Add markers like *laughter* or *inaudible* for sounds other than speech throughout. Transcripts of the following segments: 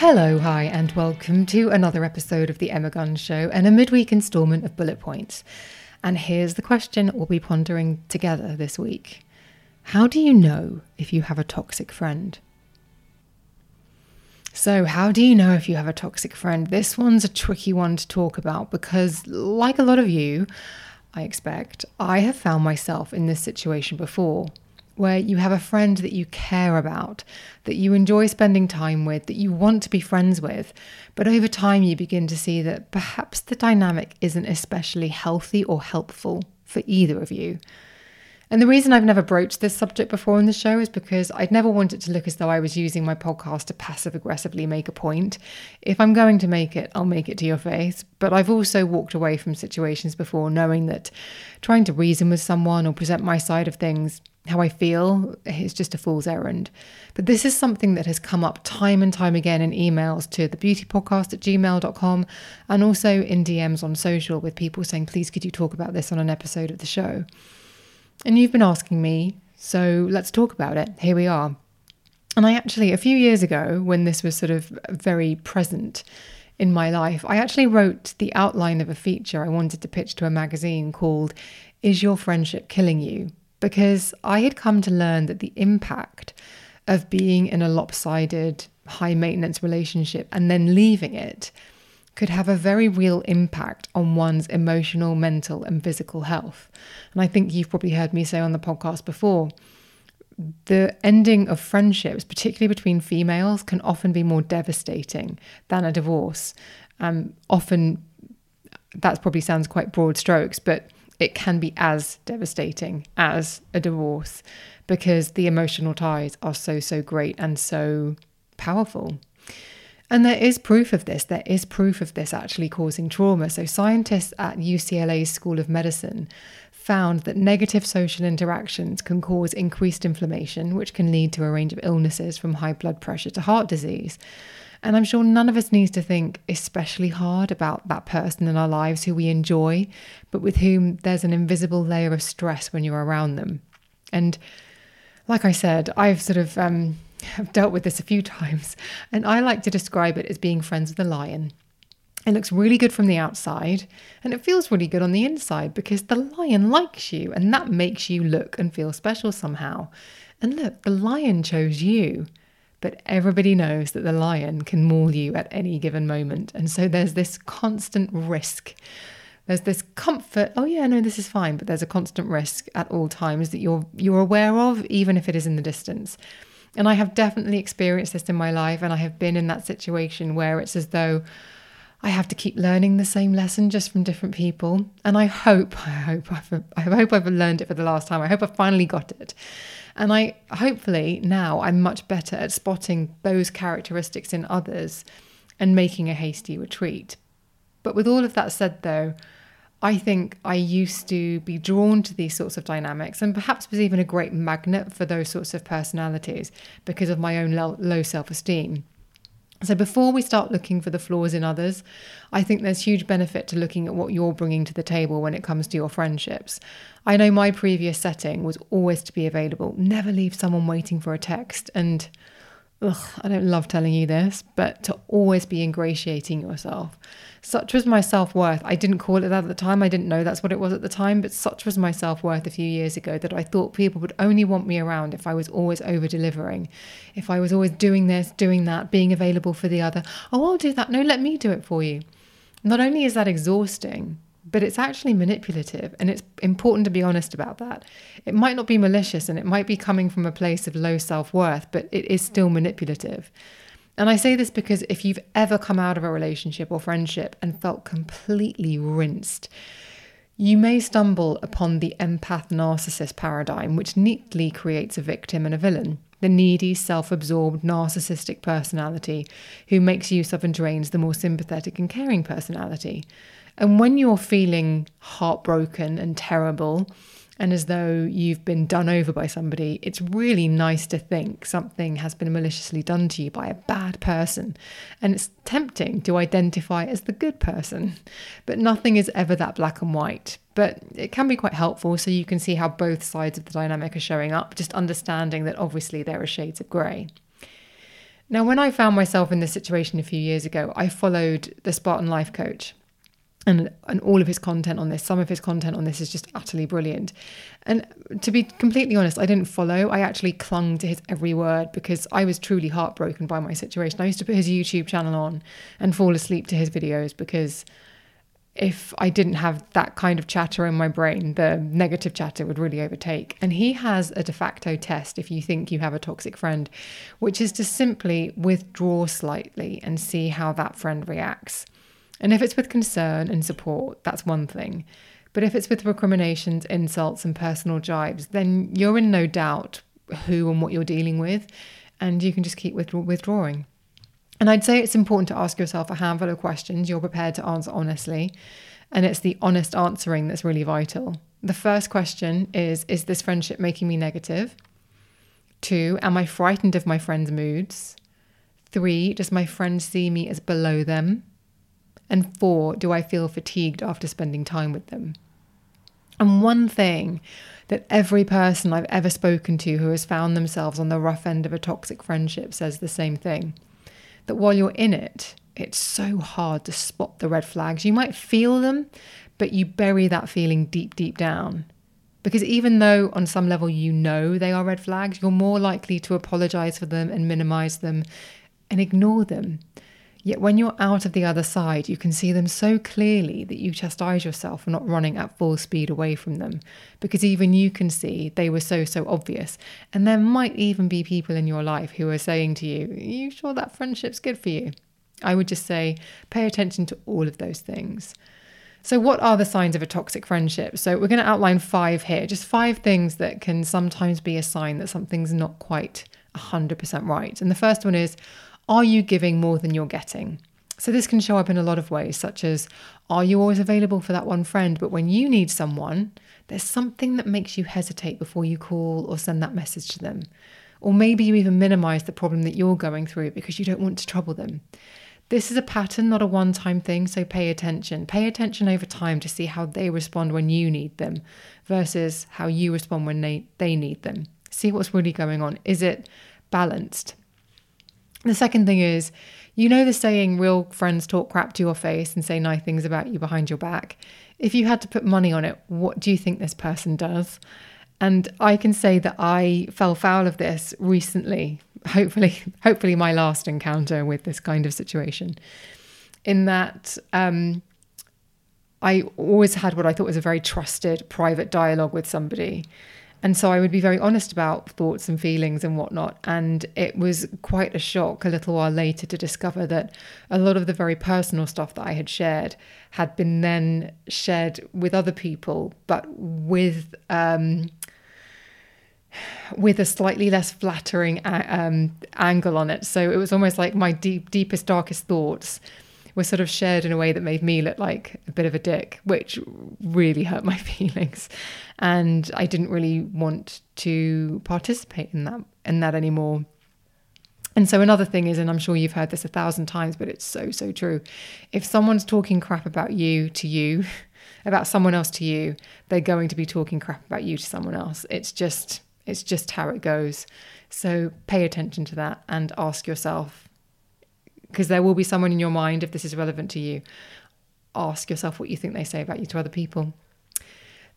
Hello, hi, and welcome to another episode of The Emma Guns Show and a midweek instalment of Bullet Points. And here's the question we'll be pondering together this week How do you know if you have a toxic friend? So, how do you know if you have a toxic friend? This one's a tricky one to talk about because, like a lot of you, I expect, I have found myself in this situation before where you have a friend that you care about, that you enjoy spending time with, that you want to be friends with. But over time, you begin to see that perhaps the dynamic isn't especially healthy or helpful for either of you. And the reason I've never broached this subject before in the show is because I'd never want it to look as though I was using my podcast to passive aggressively make a point. If I'm going to make it, I'll make it to your face. But I've also walked away from situations before knowing that trying to reason with someone or present my side of things how I feel is just a fool's errand. But this is something that has come up time and time again in emails to the beautypodcast at gmail.com and also in DMs on social with people saying, please, could you talk about this on an episode of the show? And you've been asking me, so let's talk about it. Here we are. And I actually, a few years ago, when this was sort of very present in my life, I actually wrote the outline of a feature I wanted to pitch to a magazine called Is Your Friendship Killing You? Because I had come to learn that the impact of being in a lopsided, high maintenance relationship and then leaving it could have a very real impact on one's emotional, mental, and physical health. And I think you've probably heard me say on the podcast before the ending of friendships, particularly between females, can often be more devastating than a divorce. Um, often, that probably sounds quite broad strokes, but it can be as devastating as a divorce because the emotional ties are so, so great and so powerful. And there is proof of this. There is proof of this actually causing trauma. So, scientists at UCLA's School of Medicine found that negative social interactions can cause increased inflammation, which can lead to a range of illnesses from high blood pressure to heart disease. And I'm sure none of us needs to think especially hard about that person in our lives who we enjoy, but with whom there's an invisible layer of stress when you're around them. And like I said, I've sort of um, I've dealt with this a few *laughs* times, and I like to describe it as being friends with a lion. It looks really good from the outside, and it feels really good on the inside because the lion likes you, and that makes you look and feel special somehow. And look, the lion chose you. But everybody knows that the lion can maul you at any given moment. And so there's this constant risk. There's this comfort, oh yeah, no, this is fine, but there's a constant risk at all times that you're you're aware of, even if it is in the distance. And I have definitely experienced this in my life, and I have been in that situation where it's as though I have to keep learning the same lesson just from different people. And I hope, I hope, I hope I've learned it for the last time. I hope I've finally got it. And I hopefully now I'm much better at spotting those characteristics in others and making a hasty retreat. But with all of that said, though, I think I used to be drawn to these sorts of dynamics and perhaps was even a great magnet for those sorts of personalities because of my own low self esteem. So, before we start looking for the flaws in others, I think there's huge benefit to looking at what you're bringing to the table when it comes to your friendships. I know my previous setting was always to be available, never leave someone waiting for a text. And ugh, I don't love telling you this, but to always be ingratiating yourself. Such was my self worth. I didn't call it that at the time. I didn't know that's what it was at the time, but such was my self worth a few years ago that I thought people would only want me around if I was always over delivering, if I was always doing this, doing that, being available for the other. Oh, I'll do that. No, let me do it for you. Not only is that exhausting, but it's actually manipulative and it's important to be honest about that. It might not be malicious and it might be coming from a place of low self worth, but it is still manipulative. And I say this because if you've ever come out of a relationship or friendship and felt completely rinsed, you may stumble upon the empath narcissist paradigm, which neatly creates a victim and a villain. The needy, self absorbed, narcissistic personality who makes use of and drains the more sympathetic and caring personality. And when you're feeling heartbroken and terrible, and as though you've been done over by somebody, it's really nice to think something has been maliciously done to you by a bad person. And it's tempting to identify as the good person. But nothing is ever that black and white. But it can be quite helpful so you can see how both sides of the dynamic are showing up, just understanding that obviously there are shades of grey. Now, when I found myself in this situation a few years ago, I followed the Spartan Life Coach and and all of his content on this some of his content on this is just utterly brilliant. And to be completely honest i didn't follow. I actually clung to his every word because i was truly heartbroken by my situation. I used to put his youtube channel on and fall asleep to his videos because if i didn't have that kind of chatter in my brain the negative chatter would really overtake. And he has a de facto test if you think you have a toxic friend which is to simply withdraw slightly and see how that friend reacts and if it's with concern and support, that's one thing. But if it's with recriminations, insults, and personal jibes, then you're in no doubt who and what you're dealing with, and you can just keep withdrawing. And I'd say it's important to ask yourself a handful of questions you're prepared to answer honestly. And it's the honest answering that's really vital. The first question is Is this friendship making me negative? Two, am I frightened of my friends' moods? Three, does my friend see me as below them? And four, do I feel fatigued after spending time with them? And one thing that every person I've ever spoken to who has found themselves on the rough end of a toxic friendship says the same thing that while you're in it, it's so hard to spot the red flags. You might feel them, but you bury that feeling deep, deep down. Because even though on some level you know they are red flags, you're more likely to apologize for them and minimize them and ignore them. Yet when you're out of the other side, you can see them so clearly that you chastise yourself for not running at full speed away from them, because even you can see they were so, so obvious. And there might even be people in your life who are saying to you, Are you sure that friendship's good for you? I would just say, pay attention to all of those things. So, what are the signs of a toxic friendship? So, we're going to outline five here, just five things that can sometimes be a sign that something's not quite 100% right. And the first one is, are you giving more than you're getting? So, this can show up in a lot of ways, such as are you always available for that one friend, but when you need someone, there's something that makes you hesitate before you call or send that message to them. Or maybe you even minimize the problem that you're going through because you don't want to trouble them. This is a pattern, not a one time thing, so pay attention. Pay attention over time to see how they respond when you need them versus how you respond when they, they need them. See what's really going on. Is it balanced? The second thing is, you know the saying, real friends talk crap to your face and say nice things about you behind your back. If you had to put money on it, what do you think this person does? And I can say that I fell foul of this recently. Hopefully, *laughs* hopefully my last encounter with this kind of situation. In that um, I always had what I thought was a very trusted private dialogue with somebody. And so I would be very honest about thoughts and feelings and whatnot. And it was quite a shock a little while later to discover that a lot of the very personal stuff that I had shared had been then shared with other people, but with. Um, with a slightly less flattering um, angle on it. So it was almost like my deep, deepest, darkest thoughts were sort of shared in a way that made me look like a bit of a dick, which really hurt my *laughs* feelings. And I didn't really want to participate in that in that anymore. And so another thing is, and I'm sure you've heard this a thousand times, but it's so, so true. If someone's talking crap about you to you, *laughs* about someone else to you, they're going to be talking crap about you to someone else. It's just it's just how it goes. So pay attention to that and ask yourself because there will be someone in your mind if this is relevant to you. Ask yourself what you think they say about you to other people.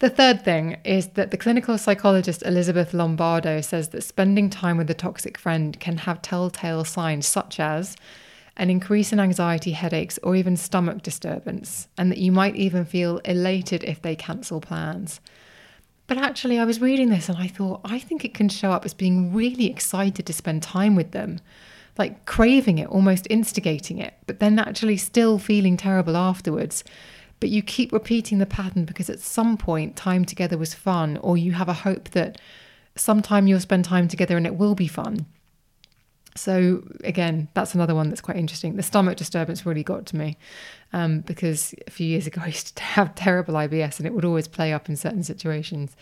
The third thing is that the clinical psychologist Elizabeth Lombardo says that spending time with a toxic friend can have telltale signs such as an increase in anxiety, headaches, or even stomach disturbance, and that you might even feel elated if they cancel plans. But actually, I was reading this and I thought, I think it can show up as being really excited to spend time with them like craving it, almost instigating it, but then actually still feeling terrible afterwards. But you keep repeating the pattern because at some point time together was fun, or you have a hope that sometime you'll spend time together and it will be fun. So again, that's another one that's quite interesting. The stomach disturbance really got to me um, because a few years ago *laughs* I used to have terrible IBS and it would always play up in certain situations.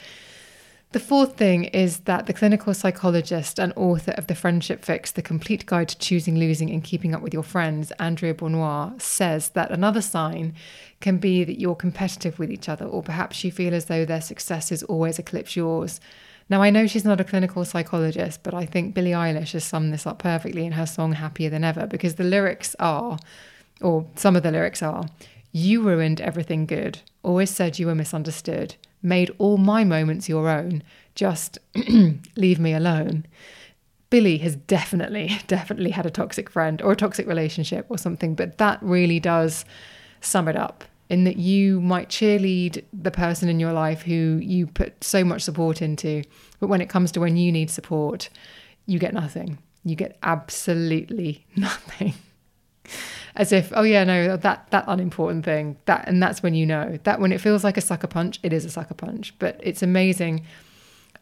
The fourth thing is that the clinical psychologist and author of The Friendship Fix, The Complete Guide to Choosing, Losing, and Keeping Up with Your Friends, Andrea Bonior, says that another sign can be that you're competitive with each other, or perhaps you feel as though their successes always eclipse yours. Now, I know she's not a clinical psychologist, but I think Billie Eilish has summed this up perfectly in her song Happier Than Ever because the lyrics are, or some of the lyrics are, You ruined everything good, always said you were misunderstood, made all my moments your own, just *clears throat* leave me alone. Billie has definitely, *laughs* definitely had a toxic friend or a toxic relationship or something, but that really does sum it up in that you might cheerlead the person in your life who you put so much support into, but when it comes to when you need support, you get nothing. You get absolutely *laughs* nothing. As if, oh yeah, no, that that unimportant thing. That and that's when you know. That when it feels like a sucker punch, it is a sucker punch. But it's amazing.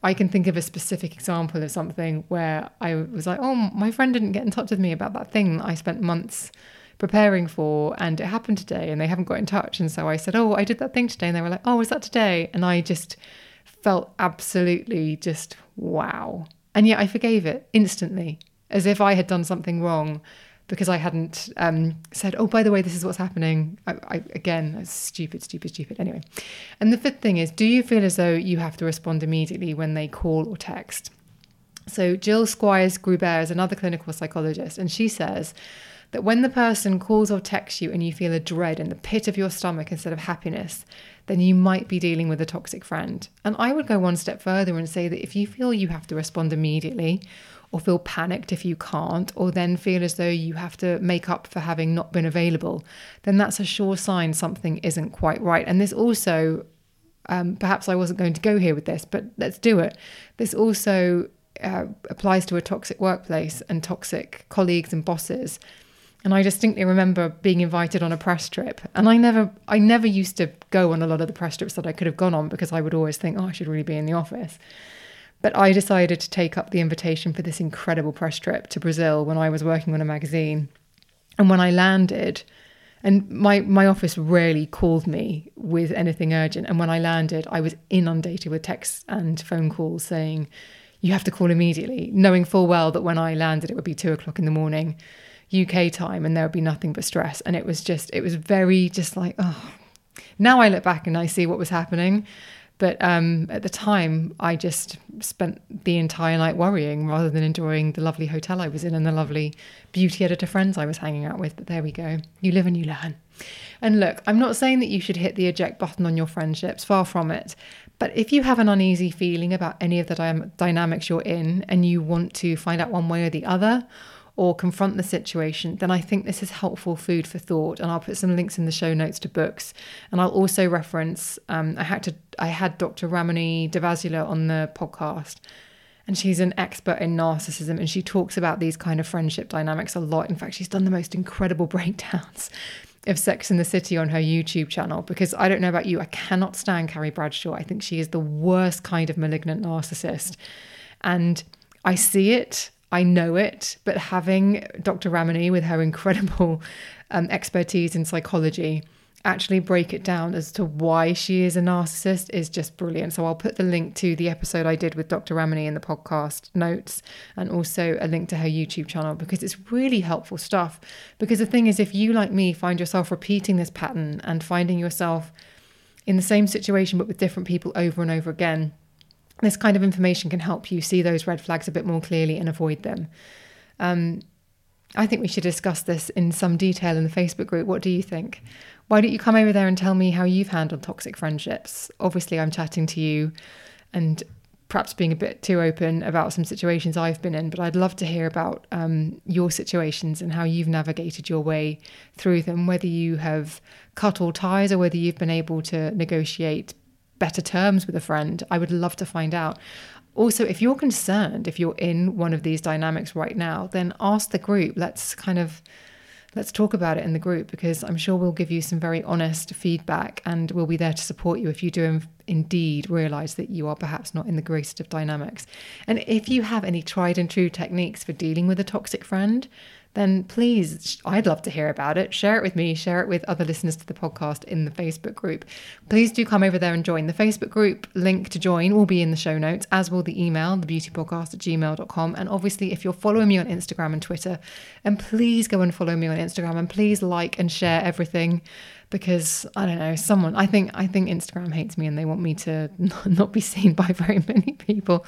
I can think of a specific example of something where I was like, oh, my friend didn't get in touch with me about that thing that I spent months preparing for and it happened today and they haven't got in touch and so I said oh I did that thing today and they were like oh was that today and I just felt absolutely just wow and yet I forgave it instantly as if I had done something wrong because I hadn't um, said, oh, by the way, this is what's happening. I, I, again, stupid, stupid, stupid. Anyway. And the fifth thing is do you feel as though you have to respond immediately when they call or text? So, Jill Squyres Groeber is another clinical psychologist, and she says that when the person calls or texts you and you feel a dread in the pit of your stomach instead of happiness, then you might be dealing with a toxic friend. And I would go one step further and say that if you feel you have to respond immediately, or feel panicked if you can't, or then feel as though you have to make up for having not been available, then that's a sure sign something isn't quite right. And this also, um, perhaps I wasn't going to go here with this, but let's do it. This also uh, applies to a toxic workplace and toxic colleagues and bosses and I distinctly remember being invited on a press trip. And I never I never used to go on a lot of the press trips that I could have gone on because I would always think, oh, I should really be in the office. But I decided to take up the invitation for this incredible press trip to Brazil when I was working on a magazine. And when I landed, and my, my office rarely called me with anything urgent. And when I landed, I was inundated with texts and phone calls saying, you have to call immediately, knowing full well that when I landed, it would be two o'clock in the morning UK time and there would be nothing but stress. And it was just, it was very just like, oh. Now I look back and I see what was happening. But um, at the time, I just spent the entire night worrying rather than enjoying the lovely hotel I was in and the lovely beauty editor friends I was hanging out with. But there we go. You live and you learn. And look, I'm not saying that you should hit the eject button on your friendships, far from it. But if you have an uneasy feeling about any of the dy- dynamics you're in and you want to find out one way or the other, or confront the situation, then I think this is helpful food for thought. And I'll put some links in the show notes to books. And I'll also reference um, I had to I had Dr. Ramani Durvasula on the podcast. And she's an expert in narcissism and she talks about these kind of friendship dynamics a lot. In fact, she's done the most incredible *laughs* breakdowns of Sex in the City on her YouTube channel because I don't know about you, I cannot stand Carrie Bradshaw. I think she is the worst kind of malignant narcissist. And I see it I know it, but having Dr. Ramani with her incredible um, expertise in psychology actually break it down as to why she is a narcissist is just brilliant. So I'll put the link to the episode I did with Dr. Ramani in the podcast notes and also a link to her YouTube channel because it's really helpful stuff. Because the thing is, if you, like me, find yourself repeating this pattern and finding yourself in the same situation but with different people over and over again, this kind of information can help you see those red flags a bit more clearly and avoid them. Um, I think we should discuss this in some detail in the Facebook group. What do you think? Why don't you come over there and tell me how you've handled toxic friendships? Obviously, I'm chatting to you and perhaps being a bit too open about some situations I've been in, but I'd love to hear about um, your situations and how you've navigated your way through them, whether you have cut all ties or whether you've been able to negotiate better terms with a friend? I would love to find out. Also, if you're concerned, if you're in one of these dynamics right now, then ask the group. Let's kind of let's talk about it in the group because I'm sure we'll give you some very honest feedback and we'll be there to support you if you do indeed realize that you are perhaps not in the greatest of dynamics. And if you have any tried and true techniques for dealing with a toxic friend, then please, I'd love to hear about it. Share it with me, share it with other listeners to the podcast in the Facebook group. Please do come over there and join. The Facebook group link to join will be in the show notes, as will the email, thebeautypodcast at gmail.com. And obviously, if you're following me on Instagram and Twitter, and please go and follow me on Instagram and please like and share everything because I don't know, someone I think I think Instagram hates me and they want me to *laughs* not be seen by very many people.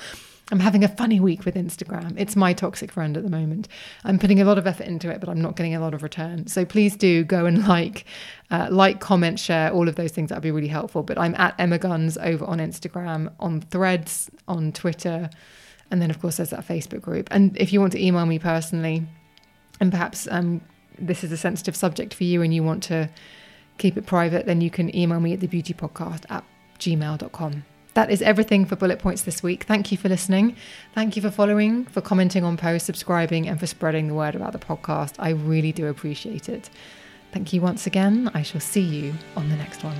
I'm having a funny week with Instagram. It's my toxic friend at the moment. I'm putting a lot of effort into it, but I'm not getting a lot of return. So please do go and like, uh, like, comment, share, all of those things. That'd be really helpful. But I'm at Emma Guns over on Instagram, on Threads, on Twitter, and then of course there's that Facebook group. And if you want to email me personally, and perhaps um, this is a sensitive subject for you, and you want to keep it private, then you can email me at thebeautypodcast at gmail.com. That is everything for bullet points this week. Thank you for listening. Thank you for following, for commenting on posts, subscribing, and for spreading the word about the podcast. I really do appreciate it. Thank you once again. I shall see you on the next one.